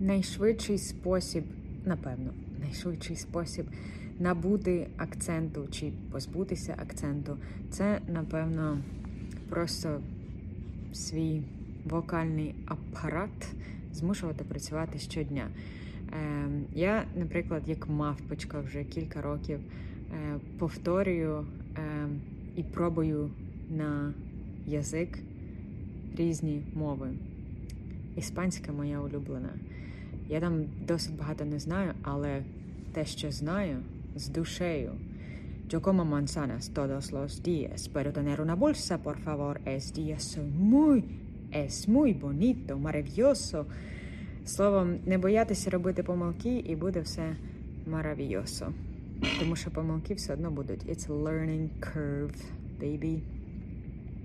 найшвидший спосіб, напевно, найшвидший спосіб набути акценту чи позбутися акценту, це, напевно, просто свій вокальний апарат змушувати працювати щодня. Е, я, наприклад, як мавпочка вже кілька років е, повторюю е, і пробую на язик різні мови. Іспанська моя улюблена. Я там досить багато не знаю, але те, що знаю, з душею. Yo como manzanas todos los días. Puedo tener una bolsa, por favor. Es día soy muy, es muy bonito, maravilloso. Словом, не боятися робити помилки, і буде все maravilloso. Тому що помилки все одно будуть. It's a learning curve, baby.